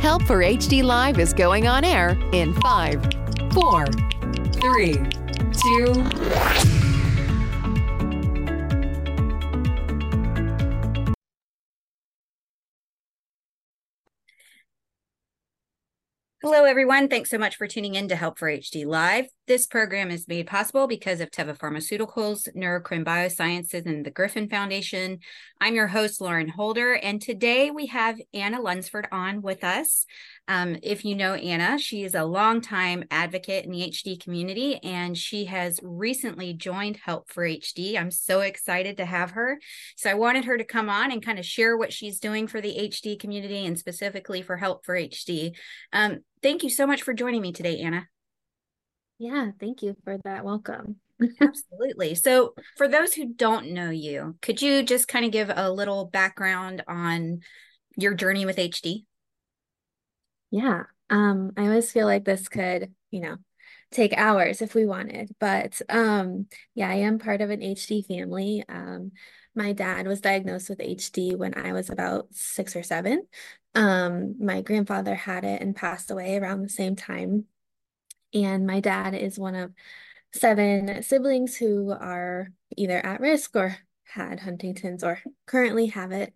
Help for HD Live is going on air in five, four, three, two. Hello, everyone. Thanks so much for tuning in to Help for HD Live. This program is made possible because of Teva Pharmaceuticals, Neurocrine Biosciences, and the Griffin Foundation. I'm your host, Lauren Holder, and today we have Anna Lunsford on with us. Um, if you know Anna, she is a longtime advocate in the HD community, and she has recently joined Help for HD. I'm so excited to have her. So I wanted her to come on and kind of share what she's doing for the HD community and specifically for Help for HD. Um, thank you so much for joining me today, Anna. Yeah, thank you for that welcome. Absolutely. So, for those who don't know you, could you just kind of give a little background on your journey with HD? Yeah. Um, I always feel like this could, you know, take hours if we wanted. But um, yeah, I am part of an HD family. Um, my dad was diagnosed with HD when I was about six or seven. Um, my grandfather had it and passed away around the same time. And my dad is one of seven siblings who are either at risk or had Huntington's or currently have it.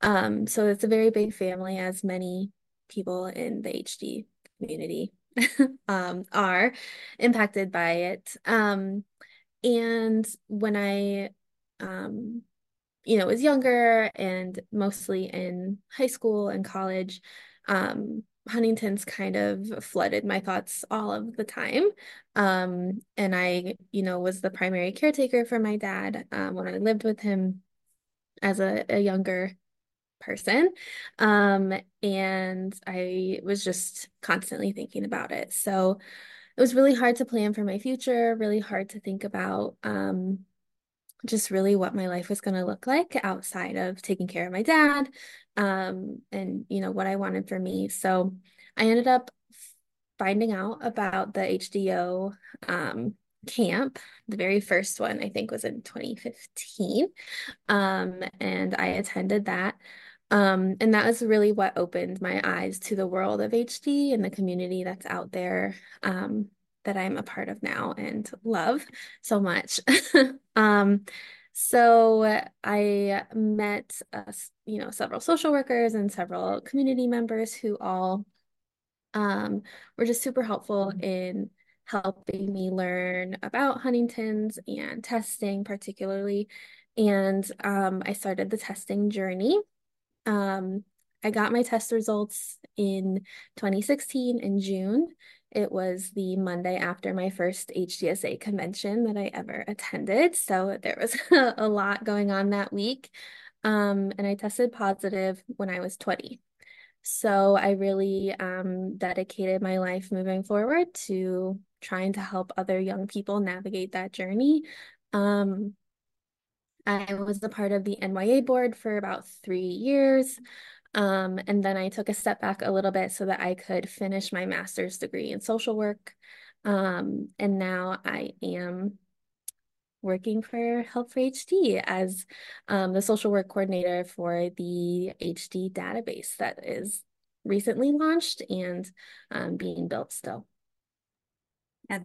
Um, so it's a very big family, as many people in the HD community um, are impacted by it. Um, and when I, um, you know, was younger and mostly in high school and college, um, Huntington's kind of flooded my thoughts all of the time. Um, and I, you know, was the primary caretaker for my dad um, when I lived with him as a, a younger person. Um, and I was just constantly thinking about it. So it was really hard to plan for my future, really hard to think about um, just really what my life was going to look like outside of taking care of my dad um, and, you know, what I wanted for me. So I ended up finding out about the HDYO um, camp. The very first one, I think, was in 2015. Um, and I attended that. Um, and that was really what opened my eyes to the world of HD and the community that's out there um, that I'm a part of now and love so much. um, so I met, uh, you know, several social workers and several community members who all um, were just super helpful in helping me learn about Huntington's and testing, particularly. And um, I started the testing journey um, I got my test results in 2016 in June. It was the Monday after my first HDSA convention that I ever attended. So there was a lot going on that week. Um, and I tested positive when I was 20. So I really um, dedicated my life moving forward to trying to help other young people navigate that journey. Um, I was a part of the NYA board for about three years. Um, and then I took a step back a little bit so that I could finish my master's degree in social work. Um, and now I am working for Help for HD as um, the social work coordinator for the HD database that is recently launched and um, being built still.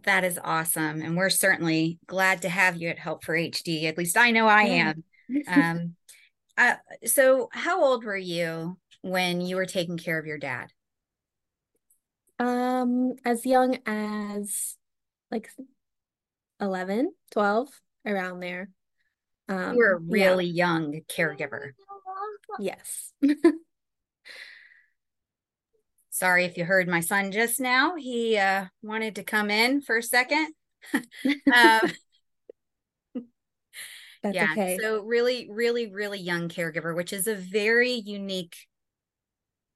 That is awesome. And we're certainly glad to have you at Help for HD. At least I know I am. um, uh, so, how old were you when you were taking care of your dad? Um, as young as like 11, 12, around there. Um, you were a really yeah. young caregiver. Yes. Sorry if you heard my son just now. He uh, wanted to come in for a second. um, That's yeah, okay. So really, really, really young caregiver, which is a very unique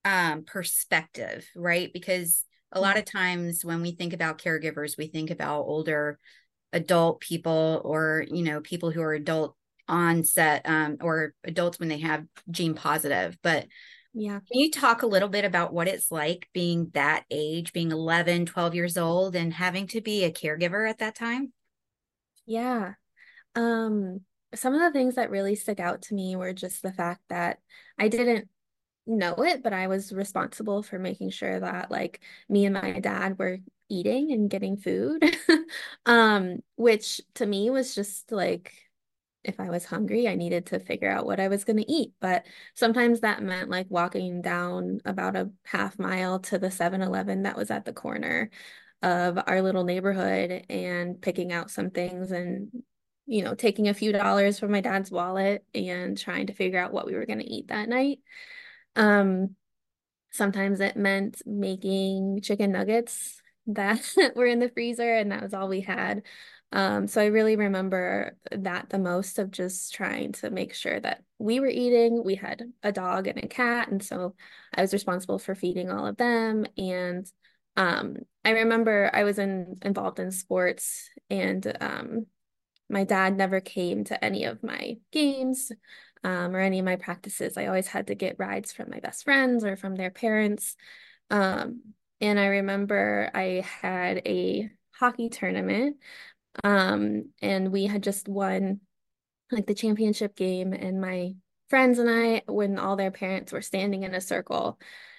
um, perspective, right? Because a lot of times when we think about caregivers, we think about older adult people or, you know, people who are adult onset um, or adults when they have gene positive. But yeah. Can you talk a little bit about what it's like being that age, being 11, 12 years old and having to be a caregiver at that time? Yeah. Um, some of the things that really stuck out to me were just the fact that I didn't know it, but I was responsible for making sure that like me and my dad were eating and getting food. um, which to me was just like if I was hungry, I needed to figure out what I was going to eat. But sometimes that meant like walking down about a half mile to the 7 Eleven that was at the corner of our little neighborhood and picking out some things and, you know, taking a few dollars from my dad's wallet and trying to figure out what we were going to eat that night. Um, sometimes it meant making chicken nuggets that were in the freezer and that was all we had. Um, so I really remember that the most of just trying to make sure that we were eating. We had a dog and a cat, and so I was responsible for feeding all of them. And um, I remember I was in involved in sports, and um, my dad never came to any of my games um, or any of my practices. I always had to get rides from my best friends or from their parents. Um, and I remember I had a hockey tournament um, and we had just won like the championship game, and my friends and I, when all their parents were standing in a circle,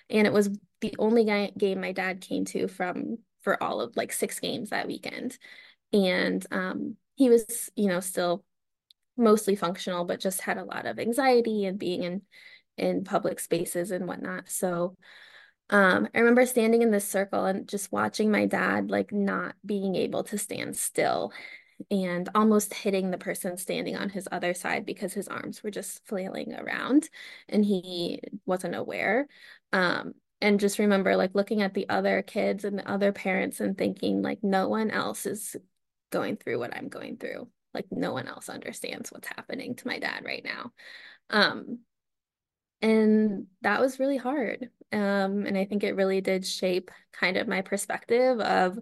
and it was the only game my dad came to from for all of like six games that weekend. And um, he was, you know, still mostly functional, but just had a lot of anxiety and being in in public spaces and whatnot. So um, I remember standing in this circle and just watching my dad like not being able to stand still and almost hitting the person standing on his other side because his arms were just flailing around and he wasn't aware. Um, and just remember like looking at the other kids and the other parents and thinking like no one else is going through what I'm going through. Like no one else understands what's happening to my dad right now. Um, and that was really hard. Um, and I think it really did shape kind of my perspective of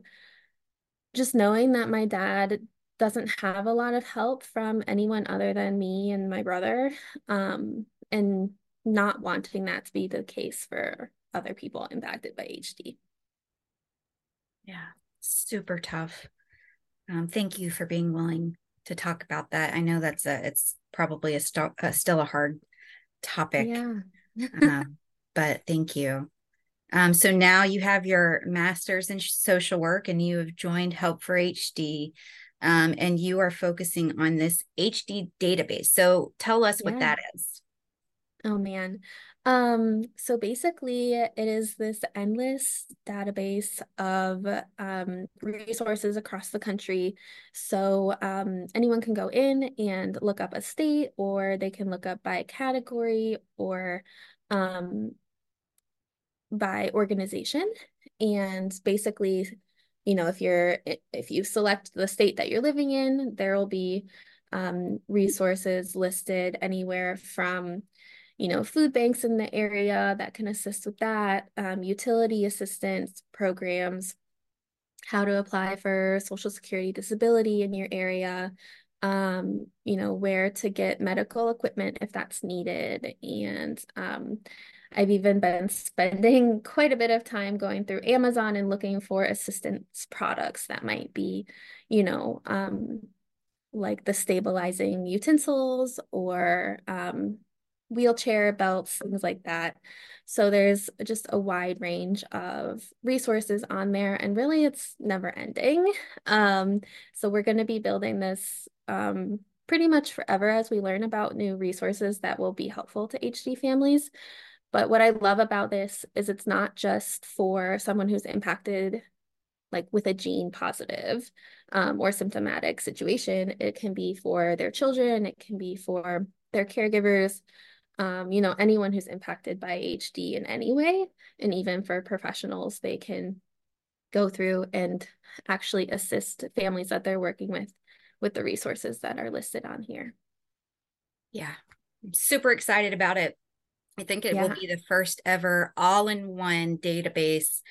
just knowing that my dad doesn't have a lot of help from anyone other than me and my brother, um, and not wanting that to be the case for other people impacted by HD. Yeah, super tough. Um, thank you for being willing to talk about that. I know that's a it's probably a, st- a still a hard topic. Yeah. um, but thank you. Um, so now you have your master's in social work and you have joined Help for HD. Um, and you are focusing on this HD database. So tell us yeah. what that is. Oh man. Um, so basically it is this endless database of um, resources across the country. So um, anyone can go in and look up a state or they can look up by category or um, by organization. And basically, you know, if you're if you select the state that you're living in, there will be um, resources listed anywhere from you know, food banks in the area that can assist with that, um, utility assistance programs, how to apply for Social Security disability in your area, um, you know, where to get medical equipment if that's needed. And um, I've even been spending quite a bit of time going through Amazon and looking for assistance products that might be, you know, um, like the stabilizing utensils or um, wheelchair belts, things like that. So there's just a wide range of resources on there, and really it's never ending. Um, so we're going to be building this um, pretty much forever as we learn about new resources that will be helpful to HD families. But what I love about this is it's not just for someone who's impacted like with a gene positive um, or symptomatic situation. It can be for their children, it can be for their caregivers, um, you know, anyone who's impacted by HD in any way. And even for professionals, they can go through and actually assist families that they're working with with the resources that are listed on here. Yeah, I'm super excited about it. I think it yeah. will be the first ever all in one database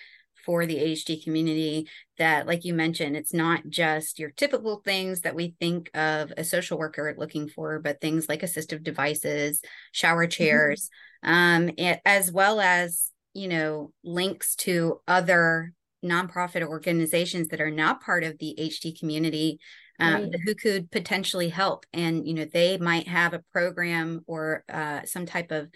for the ADHD community that, like you mentioned, it's not just your typical things that we think of a social worker looking for, but things like assistive devices, shower mm-hmm. chairs, mm-hmm. um, as well as, you know, links to other nonprofit organizations that are not part of the HD community um, right. who could potentially help. And, you know, they might have a program or uh, some type of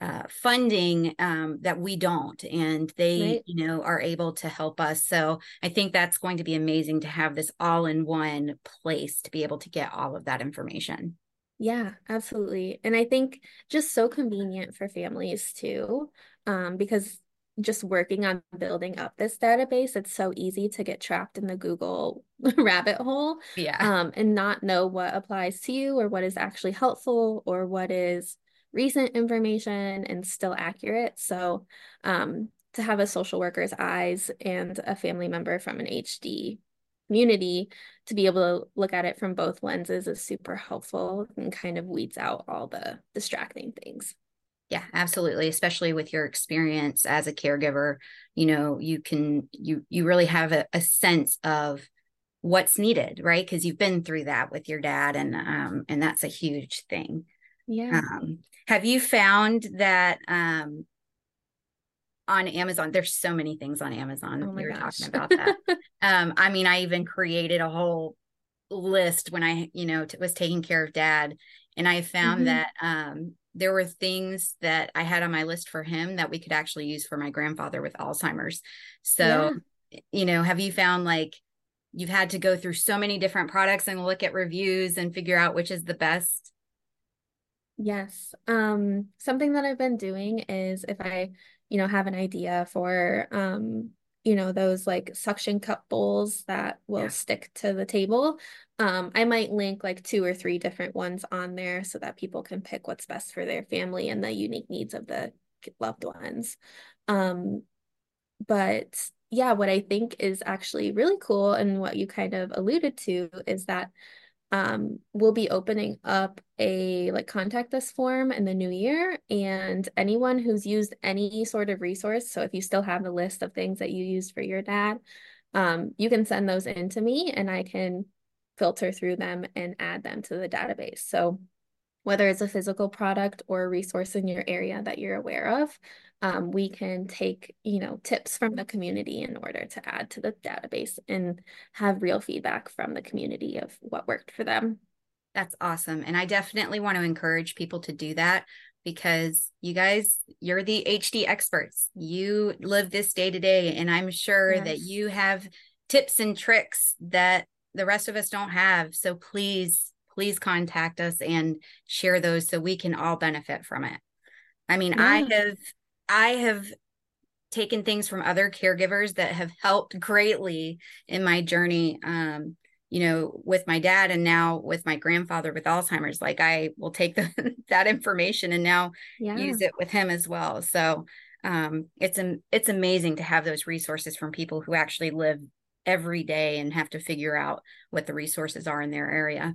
uh, funding um, that we don't and they right. you know are able to help us. So i think that's going to be amazing to have this all in one place to be able to get all of that information. Yeah absolutely. And i think just so convenient for families too um, because just working on building up this database it's so easy to get trapped in the google rabbit hole yeah. um, and not know what applies to you or what is actually helpful or what is recent information and still accurate. So um, to have a social worker's eyes and a family member from an HD community to be able to look at it from both lenses is super helpful and kind of weeds out all the distracting things. Yeah, absolutely. Especially with your experience as a caregiver, you know, you can you you really have a, a sense of what's needed, right? Because you've been through that with your dad, and um, and that's a huge thing. Yeah. Um, have you found that um, on Amazon, there's so many things on Amazon. Oh we were gosh. talking about that. um, I mean, I even created a whole list when I, you know, t- was taking care of dad. And I found mm-hmm. that um, there were things that I had on my list for him that we could actually use for my grandfather with Alzheimer's. So, yeah. you know, have you found like you've had to go through so many different products and look at reviews and figure out which is the best? Yes. Um, something that I've been doing is if I, you know, have an idea for um, you know, those like suction cup bowls that will yeah. stick to the table. Um, I might link like two or three different ones on there so that people can pick what's best for their family and the unique needs of the loved ones. Um, but yeah, what I think is actually really cool and what you kind of alluded to is that um, we'll be opening up a like contact us form in the new year and anyone who's used any sort of resource so if you still have a list of things that you used for your dad um, you can send those in to me and i can filter through them and add them to the database. So whether it's a physical product or a resource in your area that you're aware of um, we can take you know tips from the community in order to add to the database and have real feedback from the community of what worked for them that's awesome and i definitely want to encourage people to do that because you guys you're the hd experts you live this day to day and i'm sure yes. that you have tips and tricks that the rest of us don't have so please please contact us and share those so we can all benefit from it i mean yeah. i have I have taken things from other caregivers that have helped greatly in my journey um, you know with my dad and now with my grandfather with alzheimer's like i will take the, that information and now yeah. use it with him as well so um, it's it's amazing to have those resources from people who actually live every day and have to figure out what the resources are in their area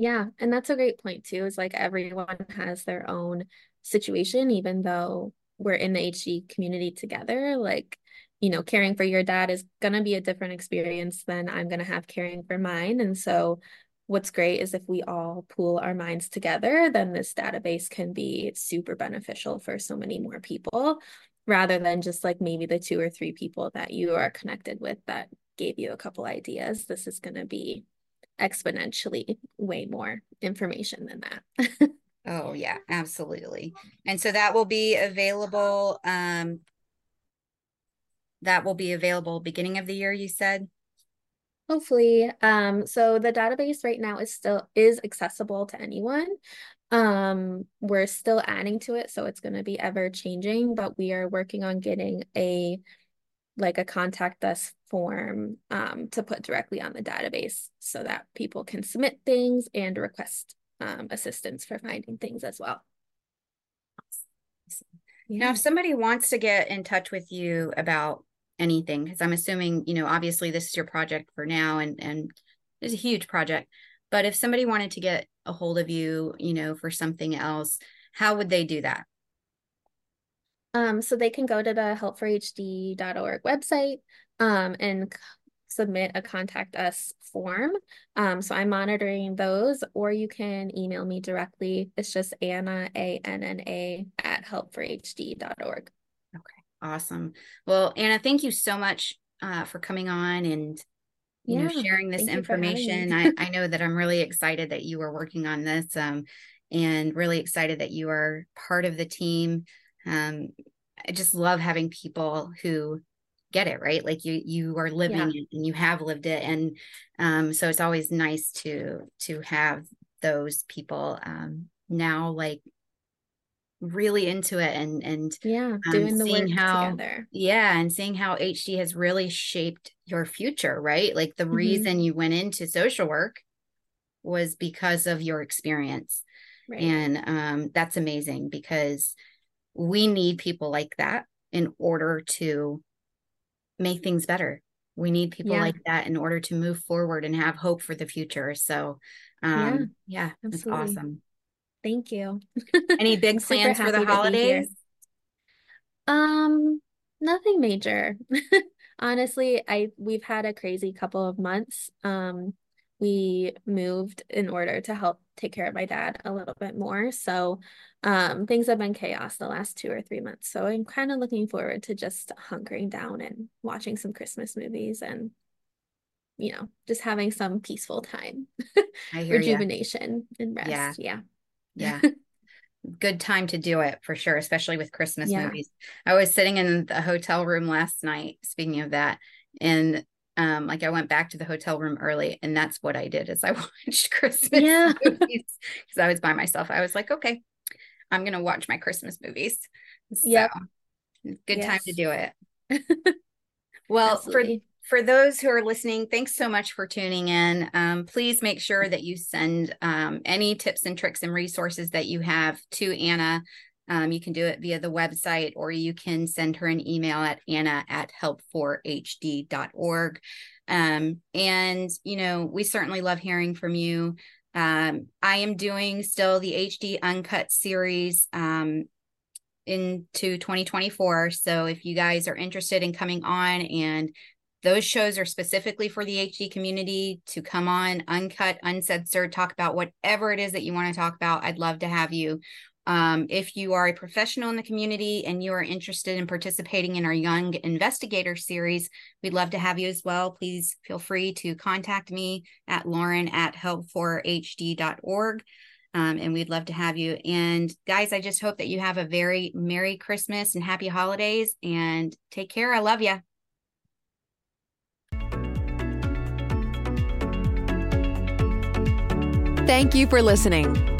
yeah and that's a great point too is like everyone has their own situation even though we're in the HD community together, like, you know, caring for your dad is going to be a different experience than I'm going to have caring for mine. And so, what's great is if we all pool our minds together, then this database can be super beneficial for so many more people rather than just like maybe the two or three people that you are connected with that gave you a couple ideas. This is going to be exponentially way more information than that. Oh yeah, absolutely. And so that will be available um that will be available beginning of the year you said? Hopefully. Um so the database right now is still is accessible to anyone. Um we're still adding to it so it's going to be ever changing, but we are working on getting a like a contact us form um, to put directly on the database so that people can submit things and request um, assistance for finding things as well. Yeah. Now, if somebody wants to get in touch with you about anything, because I'm assuming, you know, obviously this is your project for now and and it's a huge project. But if somebody wanted to get a hold of you, you know, for something else, how would they do that? Um, so they can go to the helpforhd.org website um, and submit a contact us form. Um, so I'm monitoring those, or you can email me directly. It's just Anna, A N N A, at helpforhd.org. Okay, awesome. Well, Anna, thank you so much uh, for coming on and you yeah, know sharing this information. I, I know that I'm really excited that you are working on this um, and really excited that you are part of the team. Um, I just love having people who get it right like you you are living yeah. it and you have lived it and um so it's always nice to to have those people um now like really into it and and yeah um, doing the work how, together yeah and seeing how hd has really shaped your future right like the mm-hmm. reason you went into social work was because of your experience right. and um that's amazing because we need people like that in order to make things better. We need people yeah. like that in order to move forward and have hope for the future. So, um, yeah, yeah it's awesome. Thank you. Any big plans for the holidays? Um, nothing major. Honestly, I we've had a crazy couple of months. Um, we moved in order to help take care of my dad a little bit more. So um, things have been chaos the last two or three months. So I'm kind of looking forward to just hunkering down and watching some Christmas movies and, you know, just having some peaceful time, rejuvenation ya. and rest. Yeah. Yeah. Yeah. Good time to do it for sure, especially with Christmas yeah. movies. I was sitting in the hotel room last night, speaking of that, and um like i went back to the hotel room early and that's what i did is i watched christmas yeah. movies because i was by myself i was like okay i'm gonna watch my christmas movies so yep. good yes. time to do it well Absolutely. for for those who are listening thanks so much for tuning in um, please make sure that you send um, any tips and tricks and resources that you have to anna um, you can do it via the website or you can send her an email at anna at help4hd.org. Um, and, you know, we certainly love hearing from you. Um, I am doing still the HD Uncut series um, into 2024. So if you guys are interested in coming on and those shows are specifically for the HD community to come on, uncut, uncensored, talk about whatever it is that you want to talk about. I'd love to have you. Um, if you are a professional in the community and you are interested in participating in our Young Investigator series, we'd love to have you as well. Please feel free to contact me at lauren at help4hd.org. Um, and we'd love to have you. And guys, I just hope that you have a very Merry Christmas and Happy Holidays and take care. I love you. Thank you for listening.